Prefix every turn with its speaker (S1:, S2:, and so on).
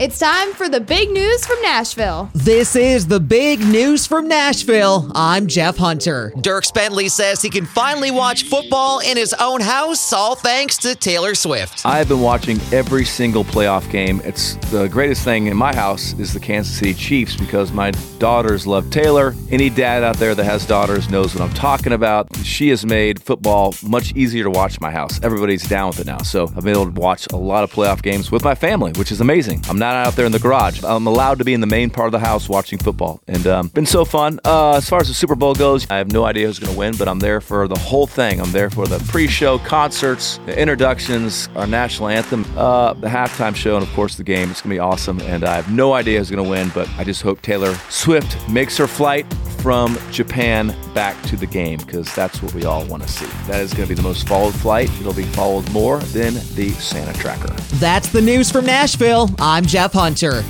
S1: It's time for the big news from Nashville.
S2: This is the big news from Nashville. I'm Jeff Hunter.
S3: Dierks Bentley says he can finally watch football in his own house, all thanks to Taylor Swift.
S4: I've been watching every single playoff game. It's the greatest thing in my house is the Kansas City Chiefs because my daughters love Taylor. Any dad out there that has daughters knows what I'm talking about. She has made football much easier to watch in my house. Everybody's down with it now. So I've been able to watch a lot of playoff games with my family, which is amazing. I'm not not out there in the garage. I'm allowed to be in the main part of the house watching football, and um, been so fun. Uh, as far as the Super Bowl goes, I have no idea who's going to win, but I'm there for the whole thing. I'm there for the pre-show concerts, the introductions, our national anthem, uh, the halftime show, and of course the game. It's going to be awesome, and I have no idea who's going to win, but I just hope Taylor Swift makes her flight from Japan back to the game because that's what we all want to see. That is going to be the most followed flight. It'll be followed more than the Santa Tracker.
S2: That's the news from Nashville. I'm Jeff Hunter.